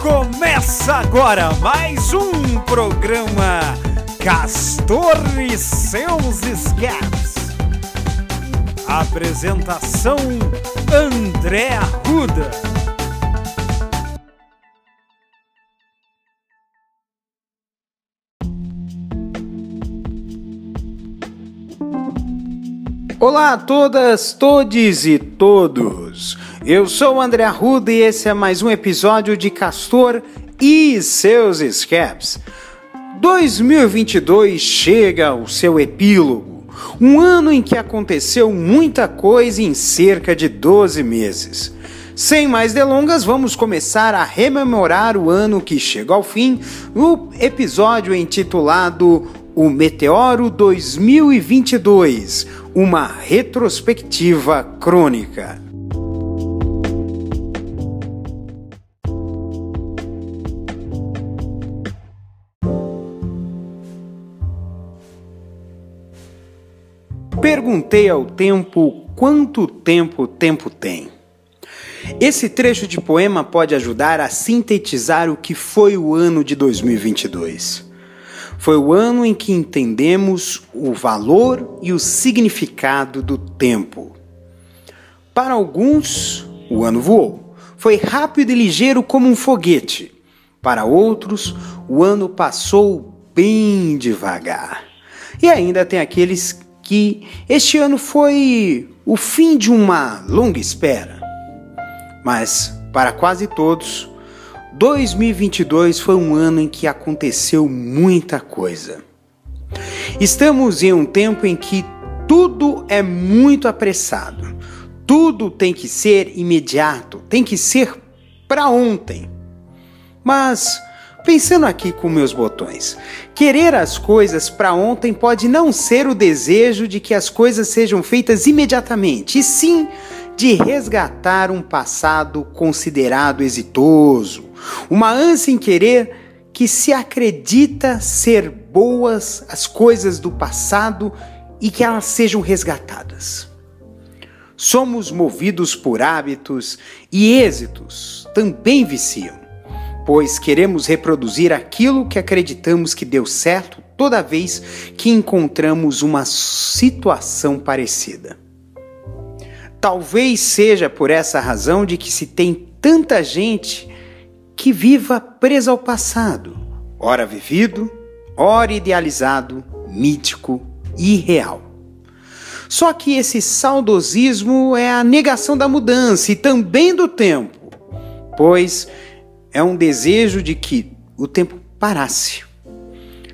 Começa agora mais um programa Castor e seus escapes. Apresentação André Arruda. Olá a todas, todes e todos. Eu sou o André Arruda e esse é mais um episódio de Castor e seus escapes. 2022 chega ao seu epílogo, um ano em que aconteceu muita coisa em cerca de 12 meses. Sem mais delongas, vamos começar a rememorar o ano que chega ao fim no episódio intitulado O Meteoro 2022 uma retrospectiva crônica. Perguntei ao tempo quanto tempo o tempo tem. Esse trecho de poema pode ajudar a sintetizar o que foi o ano de 2022. Foi o ano em que entendemos o valor e o significado do tempo. Para alguns, o ano voou. Foi rápido e ligeiro como um foguete. Para outros, o ano passou bem devagar. E ainda tem aqueles que este ano foi o fim de uma longa espera. Mas, para quase todos, 2022 foi um ano em que aconteceu muita coisa. Estamos em um tempo em que tudo é muito apressado. Tudo tem que ser imediato, tem que ser para ontem. Mas Pensando aqui com meus botões, querer as coisas para ontem pode não ser o desejo de que as coisas sejam feitas imediatamente, e sim de resgatar um passado considerado exitoso, uma ânsia em querer que se acredita ser boas as coisas do passado e que elas sejam resgatadas. Somos movidos por hábitos e êxitos também viciam pois queremos reproduzir aquilo que acreditamos que deu certo toda vez que encontramos uma situação parecida. Talvez seja por essa razão de que se tem tanta gente que viva presa ao passado, ora vivido, ora idealizado, mítico e real. Só que esse saudosismo é a negação da mudança e também do tempo, pois é um desejo de que o tempo parasse.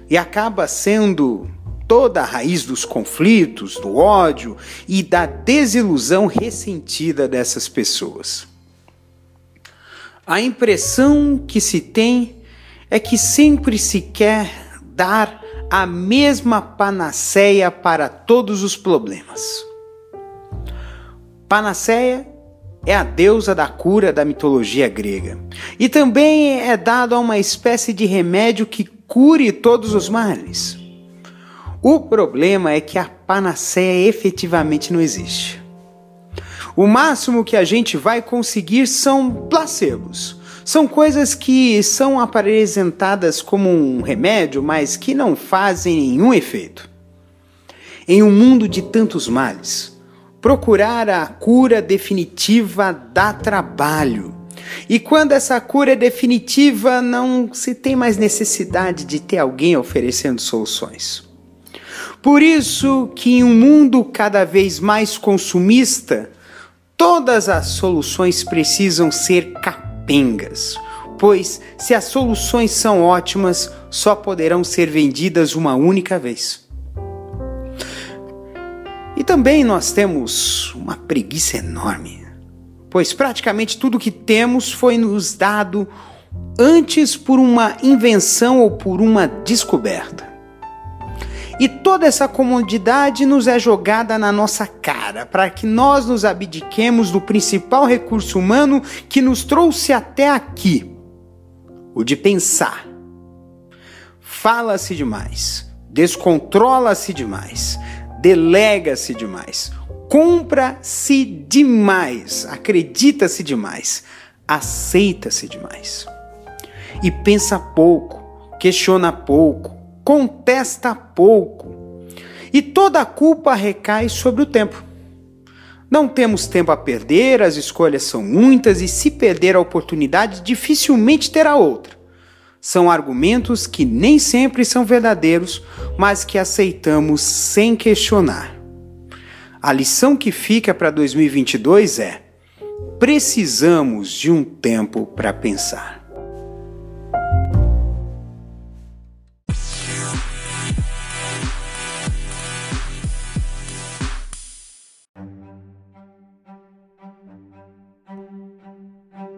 E acaba sendo toda a raiz dos conflitos, do ódio e da desilusão ressentida dessas pessoas. A impressão que se tem é que sempre se quer dar a mesma panaceia para todos os problemas. Panaceia é a deusa da cura da mitologia grega. E também é dado a uma espécie de remédio que cure todos os males. O problema é que a panaceia efetivamente não existe. O máximo que a gente vai conseguir são placebos. São coisas que são apresentadas como um remédio, mas que não fazem nenhum efeito. Em um mundo de tantos males, Procurar a cura definitiva dá trabalho. E quando essa cura é definitiva, não se tem mais necessidade de ter alguém oferecendo soluções. Por isso que em um mundo cada vez mais consumista, todas as soluções precisam ser capengas, pois se as soluções são ótimas, só poderão ser vendidas uma única vez. E também nós temos uma preguiça enorme, pois praticamente tudo que temos foi nos dado antes por uma invenção ou por uma descoberta. E toda essa comodidade nos é jogada na nossa cara, para que nós nos abdiquemos do principal recurso humano que nos trouxe até aqui: o de pensar. Fala-se demais, descontrola-se demais, delega-se demais, compra-se demais, acredita-se demais, aceita-se demais. e pensa pouco, questiona pouco, contesta pouco. E toda a culpa recai sobre o tempo. Não temos tempo a perder, as escolhas são muitas e se perder a oportunidade, dificilmente terá outra. São argumentos que nem sempre são verdadeiros, mas que aceitamos sem questionar. A lição que fica para 2022 é: precisamos de um tempo para pensar.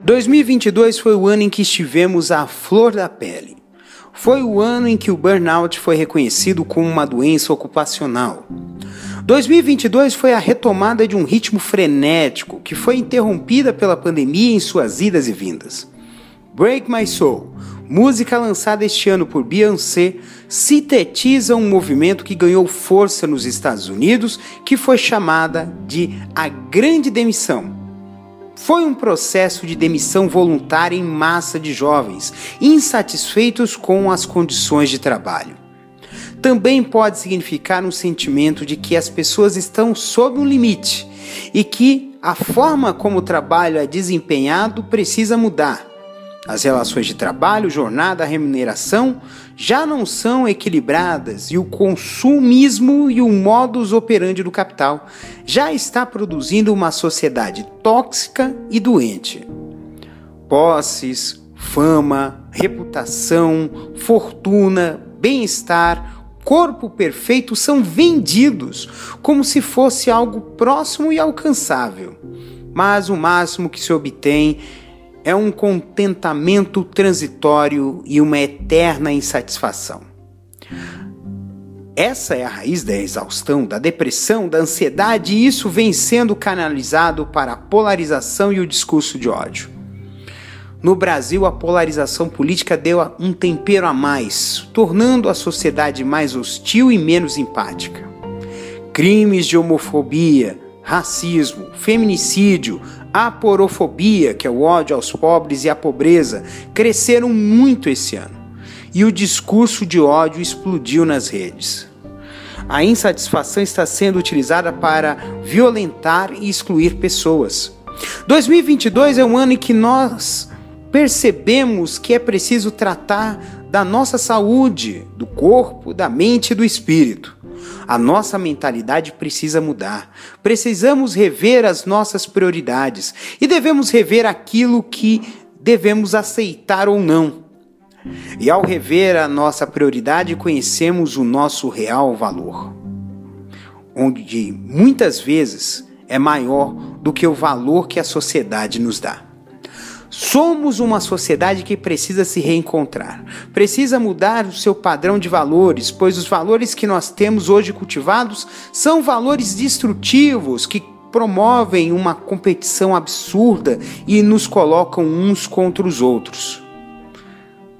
2022 foi o ano em que estivemos à flor da pele. Foi o ano em que o burnout foi reconhecido como uma doença ocupacional. 2022 foi a retomada de um ritmo frenético que foi interrompida pela pandemia em suas idas e vindas. Break My Soul, música lançada este ano por Beyoncé, sintetiza um movimento que ganhou força nos Estados Unidos, que foi chamada de a Grande Demissão foi um processo de demissão voluntária em massa de jovens insatisfeitos com as condições de trabalho. Também pode significar um sentimento de que as pessoas estão sob um limite e que a forma como o trabalho é desempenhado precisa mudar. As relações de trabalho, jornada, remuneração já não são equilibradas e o consumismo e o modus operandi do capital já está produzindo uma sociedade tóxica e doente. Posses, fama, reputação, fortuna, bem-estar, corpo perfeito são vendidos como se fosse algo próximo e alcançável. Mas o máximo que se obtém é um contentamento transitório e uma eterna insatisfação. Essa é a raiz da exaustão, da depressão, da ansiedade, e isso vem sendo canalizado para a polarização e o discurso de ódio. No Brasil, a polarização política deu um tempero a mais, tornando a sociedade mais hostil e menos empática. Crimes de homofobia, racismo, feminicídio, a porofobia, que é o ódio aos pobres e à pobreza, cresceram muito esse ano. E o discurso de ódio explodiu nas redes. A insatisfação está sendo utilizada para violentar e excluir pessoas. 2022 é um ano em que nós percebemos que é preciso tratar da nossa saúde, do corpo, da mente e do espírito. A nossa mentalidade precisa mudar. Precisamos rever as nossas prioridades e devemos rever aquilo que devemos aceitar ou não. E ao rever a nossa prioridade, conhecemos o nosso real valor, onde muitas vezes é maior do que o valor que a sociedade nos dá. Somos uma sociedade que precisa se reencontrar, precisa mudar o seu padrão de valores, pois os valores que nós temos hoje cultivados são valores destrutivos que promovem uma competição absurda e nos colocam uns contra os outros.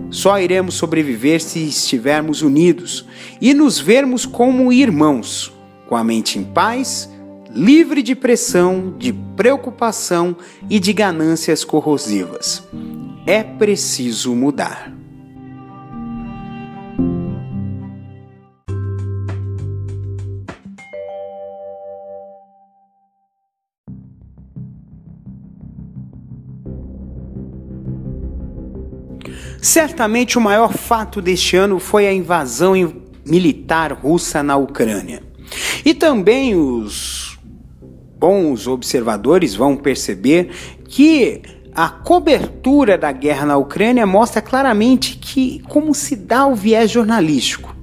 Só iremos sobreviver se estivermos unidos e nos vermos como irmãos, com a mente em paz livre de pressão, de preocupação e de ganâncias corrosivas. É preciso mudar. Certamente o maior fato deste ano foi a invasão militar russa na Ucrânia. E também os bons observadores vão perceber que a cobertura da guerra na Ucrânia mostra claramente que como se dá o viés jornalístico.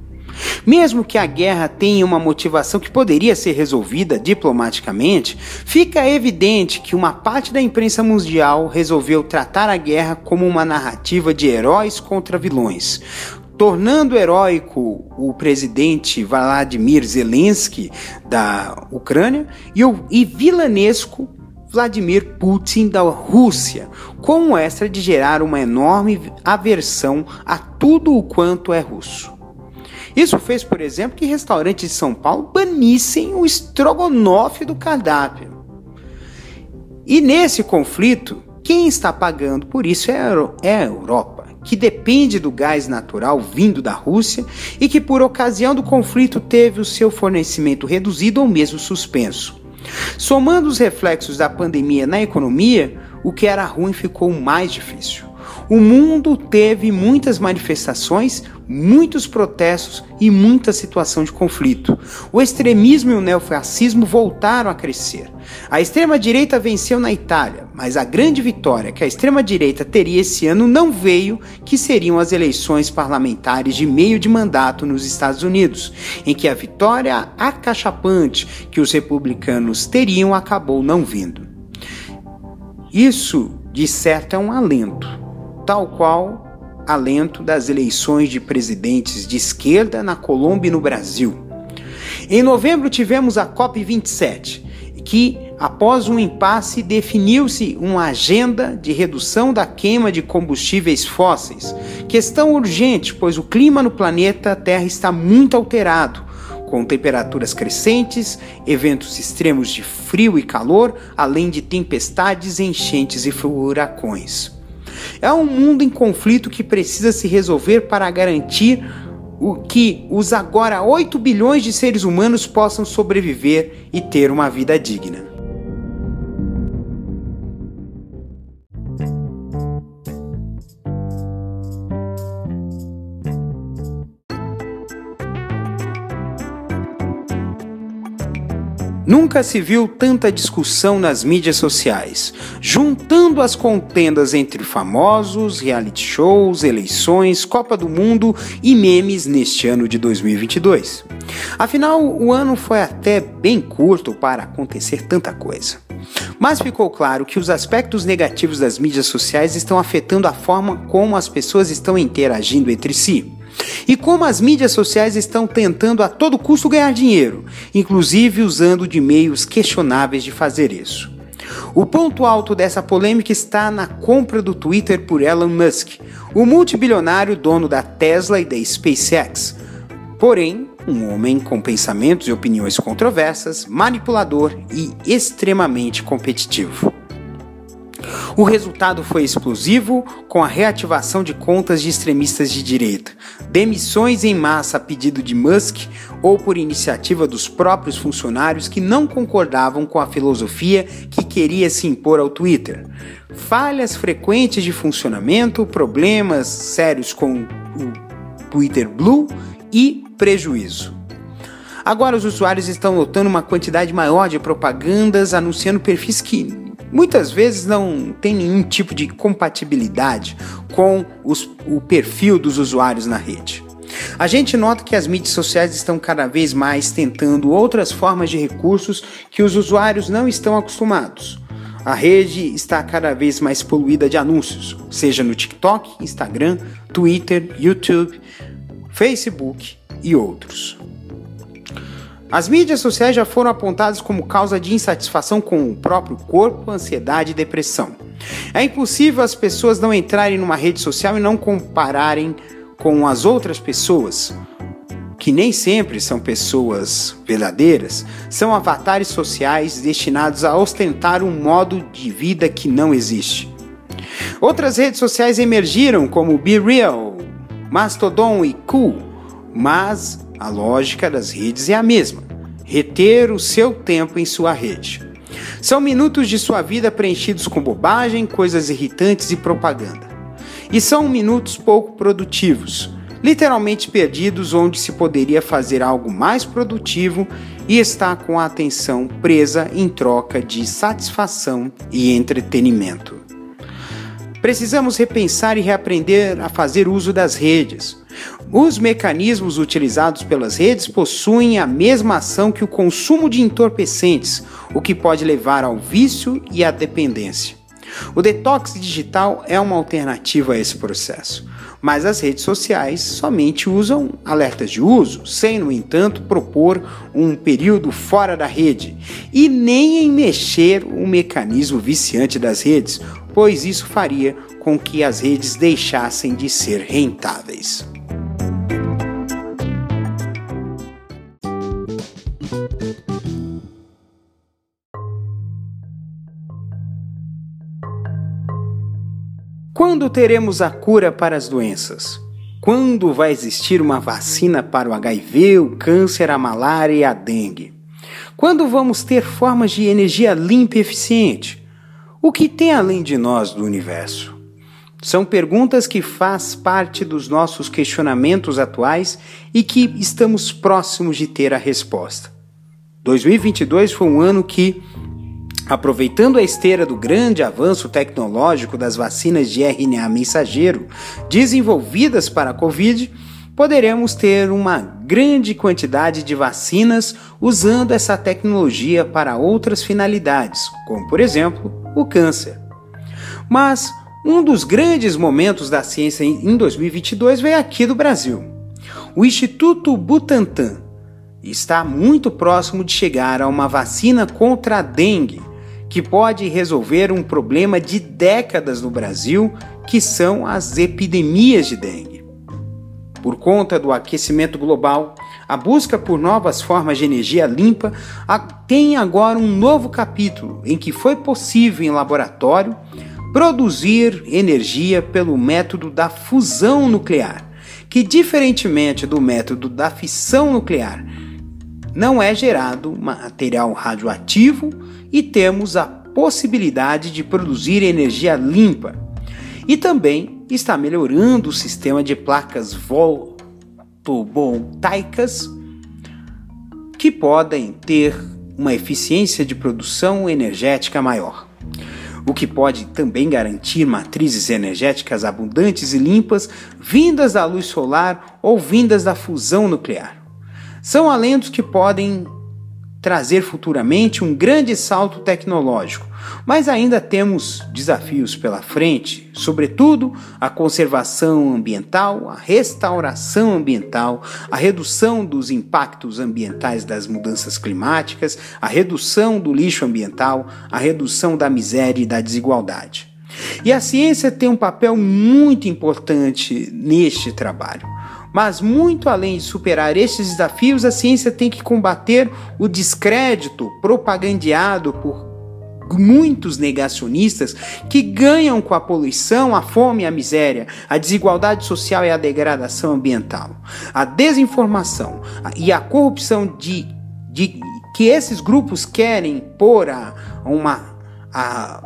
Mesmo que a guerra tenha uma motivação que poderia ser resolvida diplomaticamente, fica evidente que uma parte da imprensa mundial resolveu tratar a guerra como uma narrativa de heróis contra vilões, tornando heróico o presidente Vladimir Zelensky da Ucrânia e o e vilanesco Vladimir Putin da Rússia, com extra de gerar uma enorme aversão a tudo o quanto é russo. Isso fez, por exemplo, que restaurantes de São Paulo banissem o estrogonofe do cardápio. E nesse conflito, quem está pagando por isso é a Europa que depende do gás natural vindo da Rússia e que, por ocasião do conflito, teve o seu fornecimento reduzido ou mesmo suspenso. Somando os reflexos da pandemia na economia, o que era ruim ficou mais difícil. O mundo teve muitas manifestações, muitos protestos e muita situação de conflito. O extremismo e o neofascismo voltaram a crescer. A extrema-direita venceu na Itália, mas a grande vitória que a extrema-direita teria esse ano não veio, que seriam as eleições parlamentares de meio de mandato nos Estados Unidos, em que a vitória acachapante que os republicanos teriam acabou não vindo. Isso, de certo, é um alento tal qual alento das eleições de presidentes de esquerda na Colômbia e no Brasil. Em novembro tivemos a COP27, que, após um impasse, definiu-se uma agenda de redução da queima de combustíveis fósseis. Questão urgente, pois o clima no planeta Terra está muito alterado, com temperaturas crescentes, eventos extremos de frio e calor, além de tempestades, enchentes e furacões. É um mundo em conflito que precisa se resolver para garantir o que os agora 8 bilhões de seres humanos possam sobreviver e ter uma vida digna. Nunca se viu tanta discussão nas mídias sociais, juntando as contendas entre famosos, reality shows, eleições, Copa do Mundo e memes neste ano de 2022. Afinal, o ano foi até bem curto para acontecer tanta coisa. Mas ficou claro que os aspectos negativos das mídias sociais estão afetando a forma como as pessoas estão interagindo entre si. E como as mídias sociais estão tentando a todo custo ganhar dinheiro, inclusive usando de meios questionáveis de fazer isso. O ponto alto dessa polêmica está na compra do Twitter por Elon Musk, o multibilionário dono da Tesla e da SpaceX. Porém, um homem com pensamentos e opiniões controversas, manipulador e extremamente competitivo. O resultado foi explosivo, com a reativação de contas de extremistas de direita, demissões em massa a pedido de Musk ou por iniciativa dos próprios funcionários que não concordavam com a filosofia que queria se impor ao Twitter, falhas frequentes de funcionamento, problemas sérios com o Twitter Blue e prejuízo. Agora os usuários estão notando uma quantidade maior de propagandas anunciando perfis que muitas vezes não tem nenhum tipo de compatibilidade com os, o perfil dos usuários na rede. A gente nota que as mídias sociais estão cada vez mais tentando outras formas de recursos que os usuários não estão acostumados. A rede está cada vez mais poluída de anúncios, seja no TikTok, Instagram, Twitter, YouTube, Facebook e outros. As mídias sociais já foram apontadas como causa de insatisfação com o próprio corpo, ansiedade e depressão. É impossível as pessoas não entrarem numa rede social e não compararem com as outras pessoas, que nem sempre são pessoas verdadeiras, são avatares sociais destinados a ostentar um modo de vida que não existe. Outras redes sociais emergiram como Be Real, Mastodon e Cool, mas a lógica das redes é a mesma: reter o seu tempo em sua rede. São minutos de sua vida preenchidos com bobagem, coisas irritantes e propaganda. E são minutos pouco produtivos, literalmente perdidos onde se poderia fazer algo mais produtivo e está com a atenção presa em troca de satisfação e entretenimento. Precisamos repensar e reaprender a fazer uso das redes. Os mecanismos utilizados pelas redes possuem a mesma ação que o consumo de entorpecentes, o que pode levar ao vício e à dependência. O detox digital é uma alternativa a esse processo, mas as redes sociais somente usam alertas de uso, sem, no entanto, propor um período fora da rede e nem em mexer o mecanismo viciante das redes, pois isso faria com que as redes deixassem de ser rentáveis. Quando teremos a cura para as doenças? Quando vai existir uma vacina para o HIV, o câncer, a malária e a dengue? Quando vamos ter formas de energia limpa e eficiente? O que tem além de nós do universo? São perguntas que faz parte dos nossos questionamentos atuais e que estamos próximos de ter a resposta. 2022 foi um ano que, aproveitando a esteira do grande avanço tecnológico das vacinas de RNA mensageiro desenvolvidas para a Covid, poderemos ter uma grande quantidade de vacinas usando essa tecnologia para outras finalidades, como por exemplo o câncer. Mas um dos grandes momentos da ciência em 2022 veio aqui do Brasil. O Instituto Butantan está muito próximo de chegar a uma vacina contra a dengue, que pode resolver um problema de décadas no Brasil, que são as epidemias de dengue. Por conta do aquecimento global, a busca por novas formas de energia limpa tem agora um novo capítulo em que foi possível em laboratório produzir energia pelo método da fusão nuclear, que, diferentemente do método da fissão nuclear, não é gerado material radioativo e temos a possibilidade de produzir energia limpa. E também está melhorando o sistema de placas fotovoltaicas que podem ter uma eficiência de produção energética maior o que pode também garantir matrizes energéticas abundantes e limpas vindas da luz solar ou vindas da fusão nuclear. São alentos que podem trazer futuramente um grande salto tecnológico, mas ainda temos desafios pela frente, sobretudo a conservação ambiental, a restauração ambiental, a redução dos impactos ambientais das mudanças climáticas, a redução do lixo ambiental, a redução da miséria e da desigualdade. E a ciência tem um papel muito importante neste trabalho. Mas, muito além de superar estes desafios, a ciência tem que combater o descrédito propagandeado por muitos negacionistas que ganham com a poluição, a fome e a miséria, a desigualdade social e a degradação ambiental, a desinformação e a corrupção de, de que esses grupos querem pôr a uma a,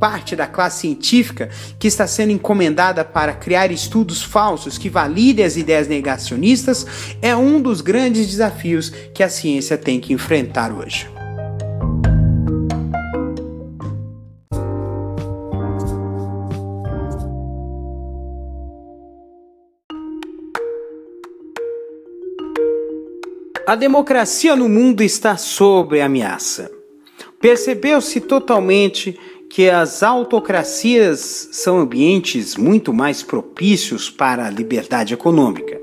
parte da classe científica que está sendo encomendada para criar estudos falsos que validem as ideias negacionistas é um dos grandes desafios que a ciência tem que enfrentar hoje. A democracia no mundo está sob ameaça. Percebeu-se totalmente que as autocracias são ambientes muito mais propícios para a liberdade econômica.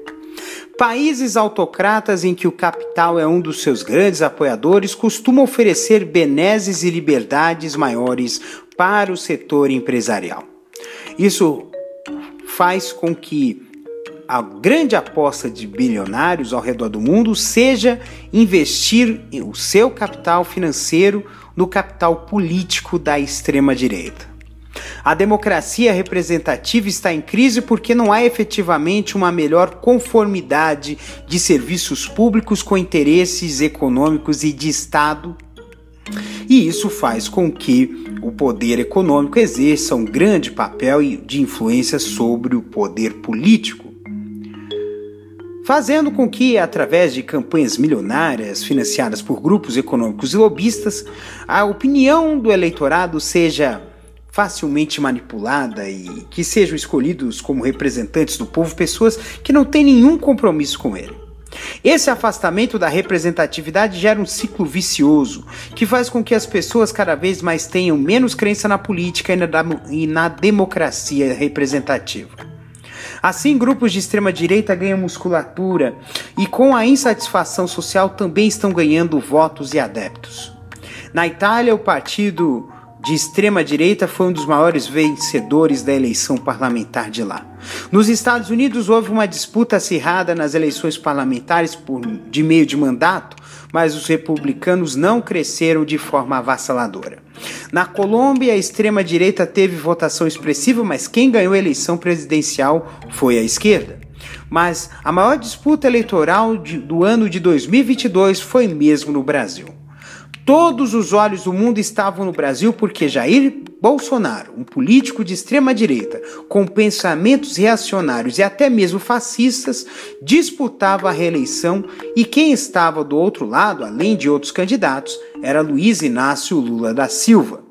Países autocratas em que o capital é um dos seus grandes apoiadores costumam oferecer benesses e liberdades maiores para o setor empresarial. Isso faz com que a grande aposta de bilionários ao redor do mundo seja investir o seu capital financeiro no capital político da extrema-direita. A democracia representativa está em crise porque não há efetivamente uma melhor conformidade de serviços públicos com interesses econômicos e de Estado. E isso faz com que o poder econômico exerça um grande papel de influência sobre o poder político fazendo com que, através de campanhas milionárias financiadas por grupos econômicos e lobistas, a opinião do eleitorado seja facilmente manipulada e que sejam escolhidos como representantes do povo pessoas que não têm nenhum compromisso com ele. Esse afastamento da representatividade gera um ciclo vicioso que faz com que as pessoas cada vez mais tenham menos crença na política e na democracia representativa. Assim, grupos de extrema direita ganham musculatura e, com a insatisfação social, também estão ganhando votos e adeptos. Na Itália, o partido de extrema direita foi um dos maiores vencedores da eleição parlamentar de lá. Nos Estados Unidos houve uma disputa acirrada nas eleições parlamentares por, de meio de mandato, mas os republicanos não cresceram de forma avassaladora. Na Colômbia, a extrema-direita teve votação expressiva, mas quem ganhou a eleição presidencial foi a esquerda. Mas a maior disputa eleitoral de, do ano de 2022 foi mesmo no Brasil. Todos os olhos do mundo estavam no Brasil porque Jair Bolsonaro, um político de extrema direita, com pensamentos reacionários e até mesmo fascistas, disputava a reeleição e quem estava do outro lado, além de outros candidatos, era Luiz Inácio Lula da Silva.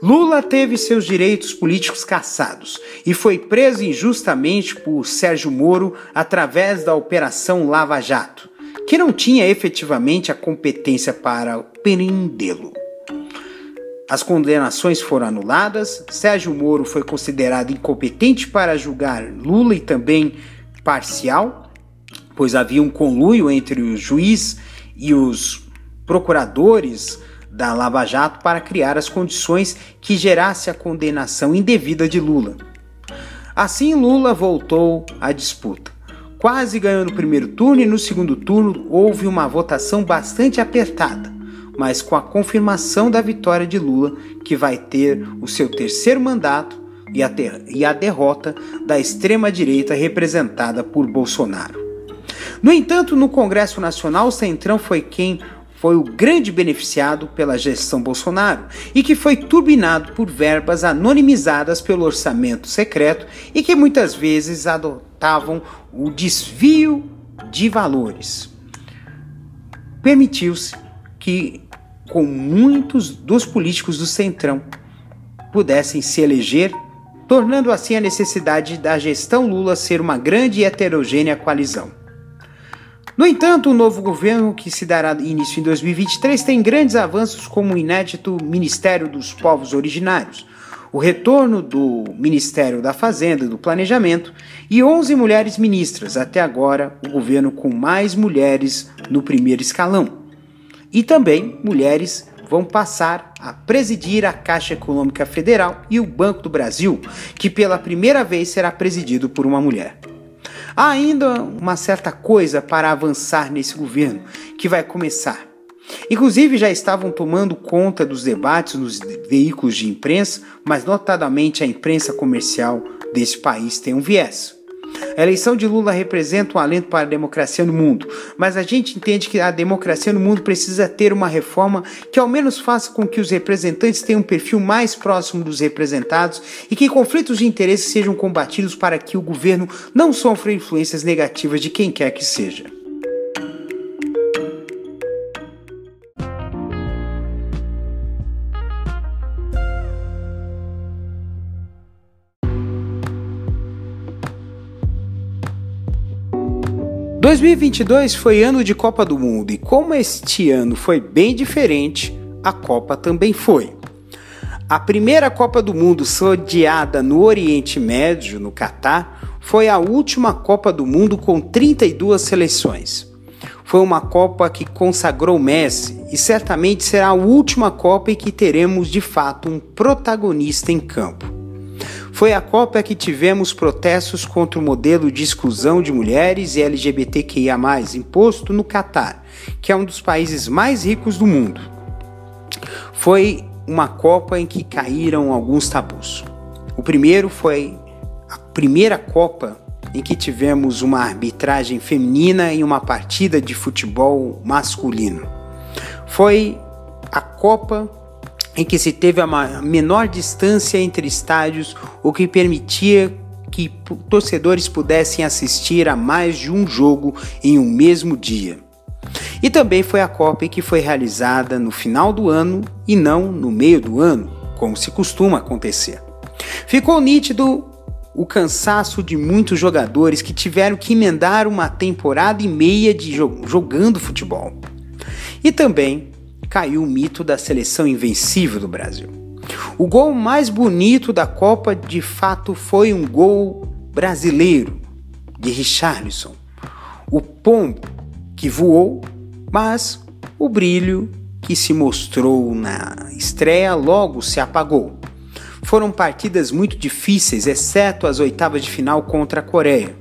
Lula teve seus direitos políticos cassados e foi preso injustamente por Sérgio Moro através da Operação Lava Jato que não tinha efetivamente a competência para prendê-lo. As condenações foram anuladas, Sérgio Moro foi considerado incompetente para julgar Lula e também parcial, pois havia um conluio entre o juiz e os procuradores da Lava Jato para criar as condições que gerasse a condenação indevida de Lula. Assim, Lula voltou à disputa quase ganhou no primeiro turno e no segundo turno houve uma votação bastante apertada, mas com a confirmação da vitória de Lula, que vai ter o seu terceiro mandato e a, ter, e a derrota da extrema-direita representada por Bolsonaro. No entanto, no Congresso Nacional, o Centrão foi quem foi o grande beneficiado pela gestão Bolsonaro e que foi turbinado por verbas anonimizadas pelo orçamento secreto e que muitas vezes adotavam o desvio de valores. Permitiu-se que, com muitos dos políticos do Centrão, pudessem se eleger, tornando assim a necessidade da gestão Lula ser uma grande e heterogênea coalizão. No entanto, o novo governo, que se dará início em 2023, tem grandes avanços como o inédito Ministério dos Povos Originários, o retorno do Ministério da Fazenda e do Planejamento e 11 mulheres ministras, até agora o governo com mais mulheres no primeiro escalão. E também mulheres vão passar a presidir a Caixa Econômica Federal e o Banco do Brasil, que pela primeira vez será presidido por uma mulher. Há ainda uma certa coisa para avançar nesse governo que vai começar. Inclusive já estavam tomando conta dos debates nos veículos de imprensa, mas notadamente a imprensa comercial desse país tem um viés. A eleição de Lula representa um alento para a democracia no mundo, mas a gente entende que a democracia no mundo precisa ter uma reforma que ao menos faça com que os representantes tenham um perfil mais próximo dos representados e que conflitos de interesse sejam combatidos para que o governo não sofra influências negativas de quem quer que seja. 2022 foi ano de Copa do Mundo e como este ano foi bem diferente, a Copa também foi. A primeira Copa do Mundo sediada no Oriente Médio, no Catar, foi a última Copa do Mundo com 32 seleções. Foi uma Copa que consagrou Messi e certamente será a última Copa em que teremos de fato um protagonista em campo. Foi a Copa que tivemos protestos contra o modelo de exclusão de mulheres e LGBTQIA, imposto no Catar, que é um dos países mais ricos do mundo. Foi uma Copa em que caíram alguns tabus. O primeiro foi a primeira Copa em que tivemos uma arbitragem feminina em uma partida de futebol masculino. Foi a Copa em que se teve a menor distância entre estádios, o que permitia que torcedores pudessem assistir a mais de um jogo em um mesmo dia. E também foi a Copa que foi realizada no final do ano e não no meio do ano, como se costuma acontecer. Ficou nítido o cansaço de muitos jogadores que tiveram que emendar uma temporada e meia de jogando futebol. E também caiu o mito da seleção invencível do Brasil. O gol mais bonito da Copa de fato foi um gol brasileiro de Richarlison. O pombo que voou, mas o brilho que se mostrou na estreia logo se apagou. Foram partidas muito difíceis, exceto as oitavas de final contra a Coreia.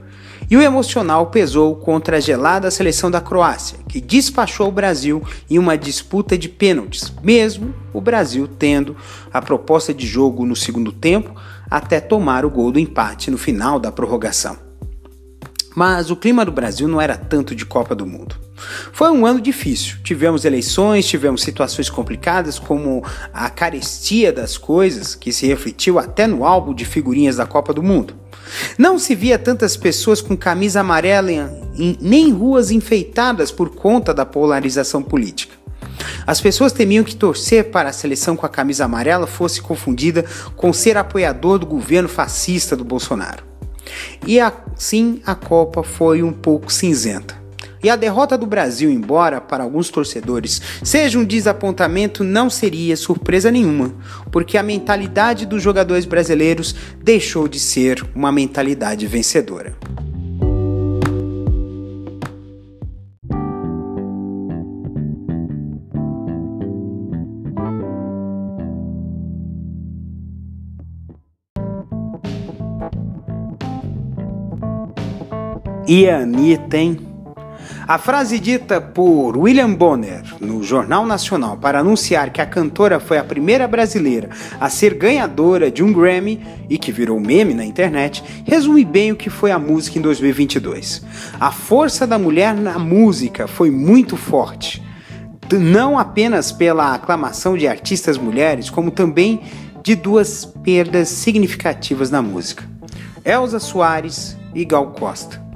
E o emocional pesou contra a gelada seleção da Croácia, que despachou o Brasil em uma disputa de pênaltis, mesmo o Brasil tendo a proposta de jogo no segundo tempo até tomar o gol do empate no final da prorrogação. Mas o clima do Brasil não era tanto de Copa do Mundo. Foi um ano difícil. Tivemos eleições, tivemos situações complicadas, como a carestia das coisas, que se refletiu até no álbum de figurinhas da Copa do Mundo. Não se via tantas pessoas com camisa amarela em, nem ruas enfeitadas por conta da polarização política. As pessoas temiam que torcer para a seleção com a camisa amarela fosse confundida com ser apoiador do governo fascista do Bolsonaro. E assim a Copa foi um pouco cinzenta. E a derrota do Brasil, embora para alguns torcedores seja um desapontamento, não seria surpresa nenhuma, porque a mentalidade dos jogadores brasileiros deixou de ser uma mentalidade vencedora. E a Anitta, hein? A frase dita por William Bonner no Jornal Nacional para anunciar que a cantora foi a primeira brasileira a ser ganhadora de um Grammy e que virou meme na internet resume bem o que foi a música em 2022. A força da mulher na música foi muito forte, não apenas pela aclamação de artistas mulheres, como também de duas perdas significativas na música: Elza Soares e Gal Costa.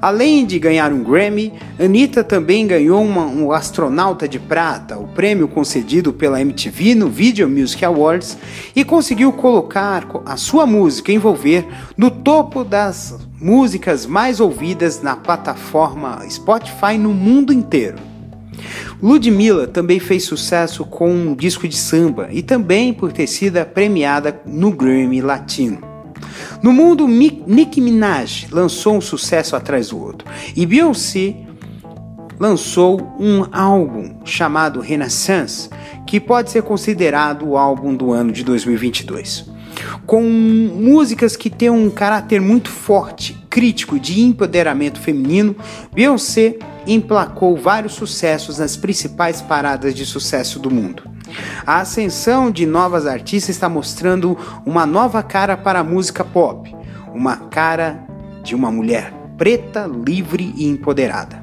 Além de ganhar um Grammy, Anitta também ganhou uma, um Astronauta de Prata, o prêmio concedido pela MTV no Video Music Awards, e conseguiu colocar a sua música envolver no topo das músicas mais ouvidas na plataforma Spotify no mundo inteiro. Ludmilla também fez sucesso com um disco de samba e também por ter sido premiada no Grammy Latino. No mundo, Nicki Minaj lançou um sucesso atrás do outro e Beyoncé lançou um álbum chamado Renaissance, que pode ser considerado o álbum do ano de 2022. Com músicas que têm um caráter muito forte, crítico de empoderamento feminino, Beyoncé emplacou vários sucessos nas principais paradas de sucesso do mundo. A ascensão de novas artistas está mostrando uma nova cara para a música pop, uma cara de uma mulher preta, livre e empoderada.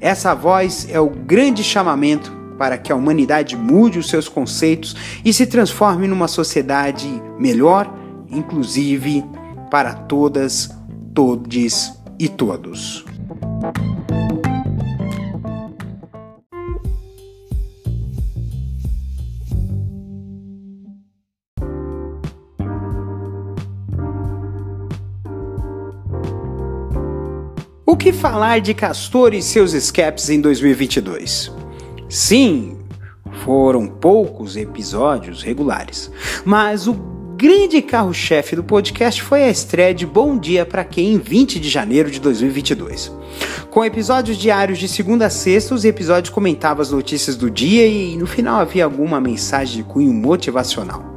Essa voz é o grande chamamento para que a humanidade mude os seus conceitos e se transforme numa sociedade melhor, inclusive para todas, todes e todos. O que falar de Castor e seus escapes em 2022? Sim, foram poucos episódios regulares, mas o grande carro-chefe do podcast foi a estreia de Bom Dia para Quem em 20 de janeiro de 2022. Com episódios diários de segunda a sexta, os episódios comentavam as notícias do dia e no final havia alguma mensagem de cunho motivacional.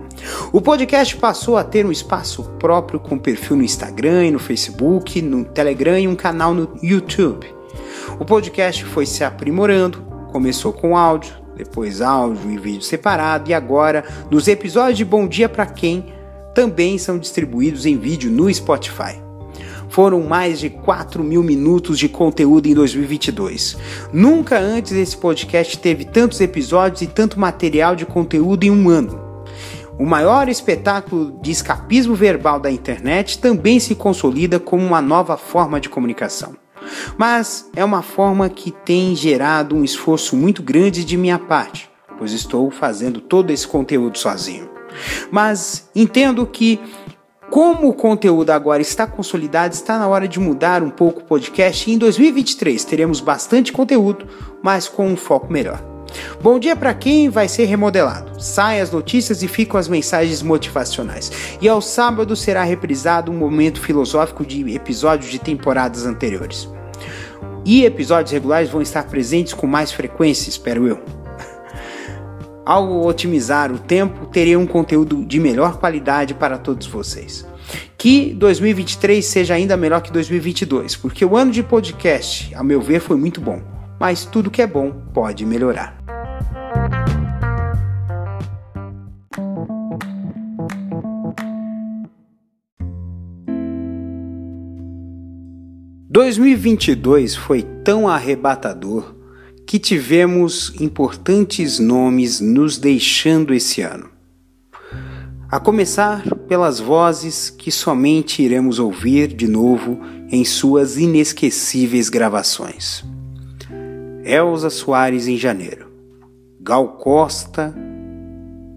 O podcast passou a ter um espaço próprio com perfil no Instagram e no Facebook, no Telegram e um canal no YouTube. O podcast foi se aprimorando, começou com áudio, depois áudio e vídeo separado e agora nos episódios de Bom Dia para Quem também são distribuídos em vídeo no Spotify. Foram mais de 4 mil minutos de conteúdo em 2022. Nunca antes esse podcast teve tantos episódios e tanto material de conteúdo em um ano. O maior espetáculo de escapismo verbal da internet também se consolida como uma nova forma de comunicação. Mas é uma forma que tem gerado um esforço muito grande de minha parte, pois estou fazendo todo esse conteúdo sozinho. Mas entendo que, como o conteúdo agora está consolidado, está na hora de mudar um pouco o podcast e em 2023 teremos bastante conteúdo, mas com um foco melhor. Bom dia para quem vai ser remodelado. Saem as notícias e ficam as mensagens motivacionais. E ao sábado será reprisado um momento filosófico de episódios de temporadas anteriores. E episódios regulares vão estar presentes com mais frequência, espero eu. Ao otimizar o tempo, terei um conteúdo de melhor qualidade para todos vocês. Que 2023 seja ainda melhor que 2022, porque o ano de podcast, a meu ver, foi muito bom. Mas tudo que é bom pode melhorar. ...2022 foi tão arrebatador que tivemos importantes nomes nos deixando esse ano. A começar pelas vozes que somente iremos ouvir de novo em suas inesquecíveis gravações. Elza Soares em janeiro, Gal Costa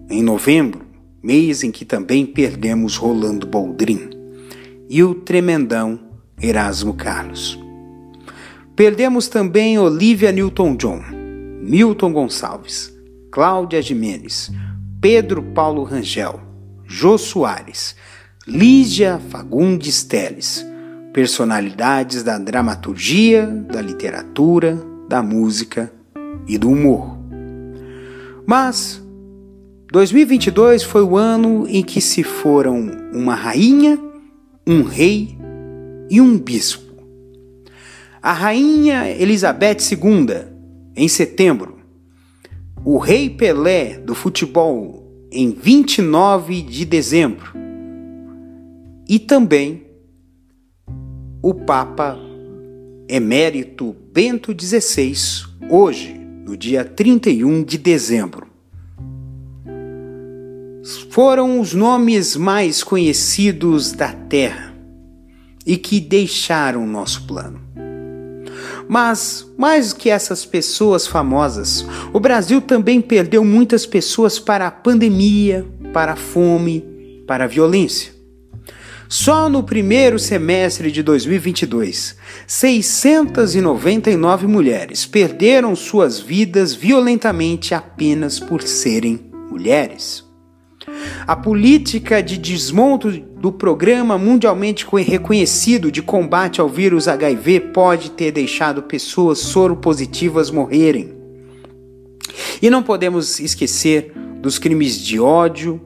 em novembro, mês em que também perdemos Rolando Boldrin, e o tremendão Erasmo Carlos. Perdemos também Olivia Newton-John, Milton Gonçalves, Cláudia Jimenez, Pedro Paulo Rangel, Jô Soares, Lígia Fagundes Teles, personalidades da dramaturgia, da literatura, da música e do humor. Mas 2022 foi o ano em que se foram uma rainha, um rei e um bispo. A rainha Elizabeth II, em setembro. O rei Pelé do futebol, em 29 de dezembro. E também o Papa Emérito Bento XVI, hoje, no dia 31 de dezembro. Foram os nomes mais conhecidos da Terra e que deixaram nosso plano. Mas, mais que essas pessoas famosas, o Brasil também perdeu muitas pessoas para a pandemia, para a fome, para a violência. Só no primeiro semestre de 2022, 699 mulheres perderam suas vidas violentamente apenas por serem mulheres. A política de desmonto do programa mundialmente reconhecido de combate ao vírus HIV pode ter deixado pessoas soropositivas morrerem. E não podemos esquecer dos crimes de ódio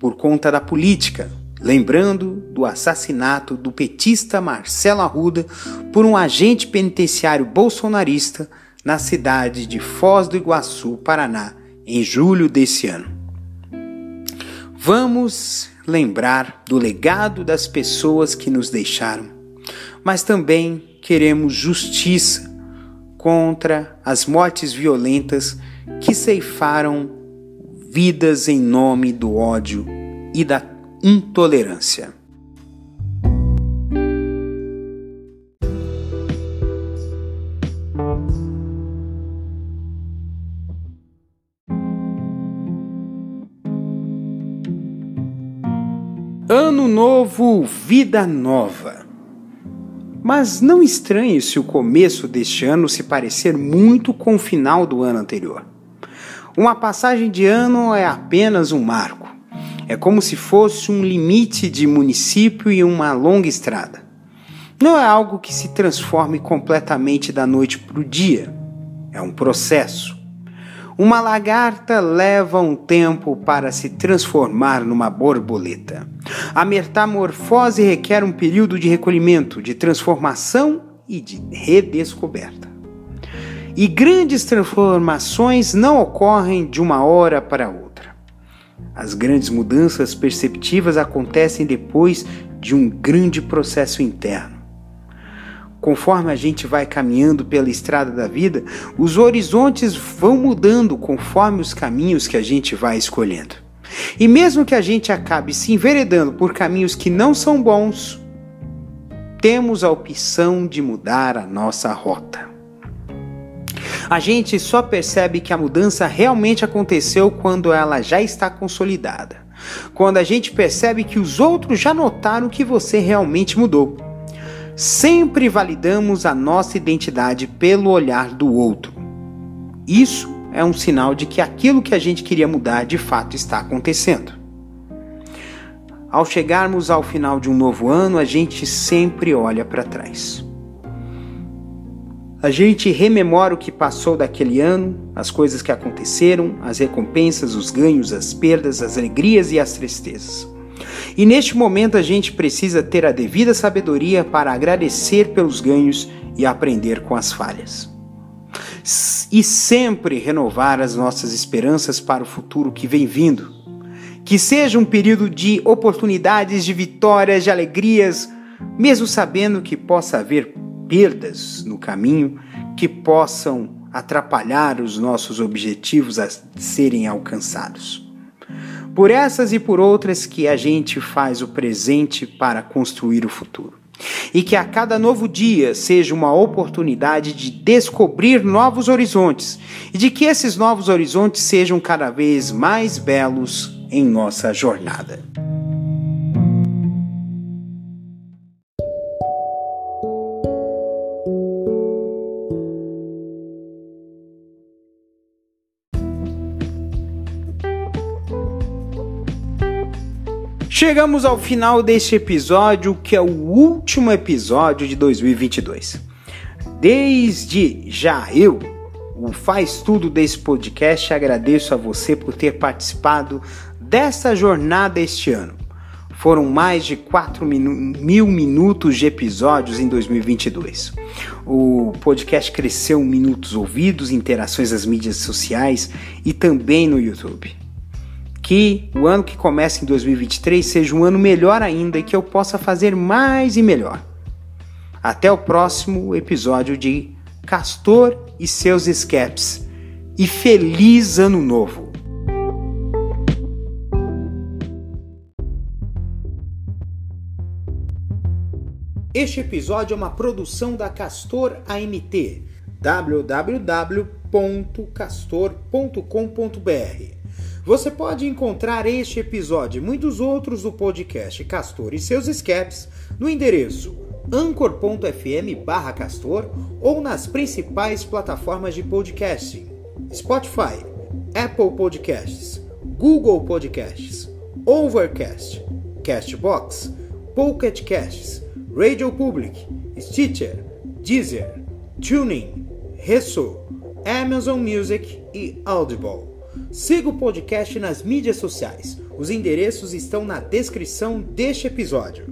por conta da política, lembrando do assassinato do petista Marcelo Arruda por um agente penitenciário bolsonarista na cidade de Foz do Iguaçu, Paraná, em julho desse ano. Vamos lembrar do legado das pessoas que nos deixaram, mas também queremos justiça contra as mortes violentas que ceifaram vidas em nome do ódio e da intolerância. Ano novo, vida nova. Mas não estranhe se o começo deste ano se parecer muito com o final do ano anterior. Uma passagem de ano é apenas um marco. É como se fosse um limite de município e uma longa estrada. Não é algo que se transforme completamente da noite para o dia. É um processo. Uma lagarta leva um tempo para se transformar numa borboleta. A metamorfose requer um período de recolhimento, de transformação e de redescoberta. E grandes transformações não ocorrem de uma hora para outra. As grandes mudanças perceptivas acontecem depois de um grande processo interno. Conforme a gente vai caminhando pela estrada da vida, os horizontes vão mudando conforme os caminhos que a gente vai escolhendo. E mesmo que a gente acabe se enveredando por caminhos que não são bons, temos a opção de mudar a nossa rota. A gente só percebe que a mudança realmente aconteceu quando ela já está consolidada. Quando a gente percebe que os outros já notaram que você realmente mudou. Sempre validamos a nossa identidade pelo olhar do outro. Isso é um sinal de que aquilo que a gente queria mudar de fato está acontecendo. Ao chegarmos ao final de um novo ano, a gente sempre olha para trás. A gente rememora o que passou daquele ano, as coisas que aconteceram, as recompensas, os ganhos, as perdas, as alegrias e as tristezas. E neste momento a gente precisa ter a devida sabedoria para agradecer pelos ganhos e aprender com as falhas. E sempre renovar as nossas esperanças para o futuro que vem vindo. Que seja um período de oportunidades, de vitórias, de alegrias, mesmo sabendo que possa haver perdas no caminho que possam atrapalhar os nossos objetivos a serem alcançados. Por essas e por outras que a gente faz o presente para construir o futuro. E que a cada novo dia seja uma oportunidade de descobrir novos horizontes e de que esses novos horizontes sejam cada vez mais belos em nossa jornada. Chegamos ao final deste episódio, que é o último episódio de 2022. Desde já eu, o Faz Tudo desse podcast, agradeço a você por ter participado dessa jornada este ano. Foram mais de 4 mil minutos de episódios em 2022. O podcast cresceu em minutos ouvidos, interações nas mídias sociais e também no YouTube que o ano que começa em 2023 seja um ano melhor ainda e que eu possa fazer mais e melhor. Até o próximo episódio de Castor e seus escapes. E feliz ano novo! Este episódio é uma produção da Castor AMT www.castor.com.br você pode encontrar este episódio e muitos outros do podcast Castor e seus escapes no endereço anchor.fm castor ou nas principais plataformas de podcasting Spotify, Apple Podcasts, Google Podcasts, Overcast, Castbox, Pocket Casts, Radio Public, Stitcher, Deezer, Tuning, Resso, Amazon Music e Audible. Siga o podcast nas mídias sociais. Os endereços estão na descrição deste episódio.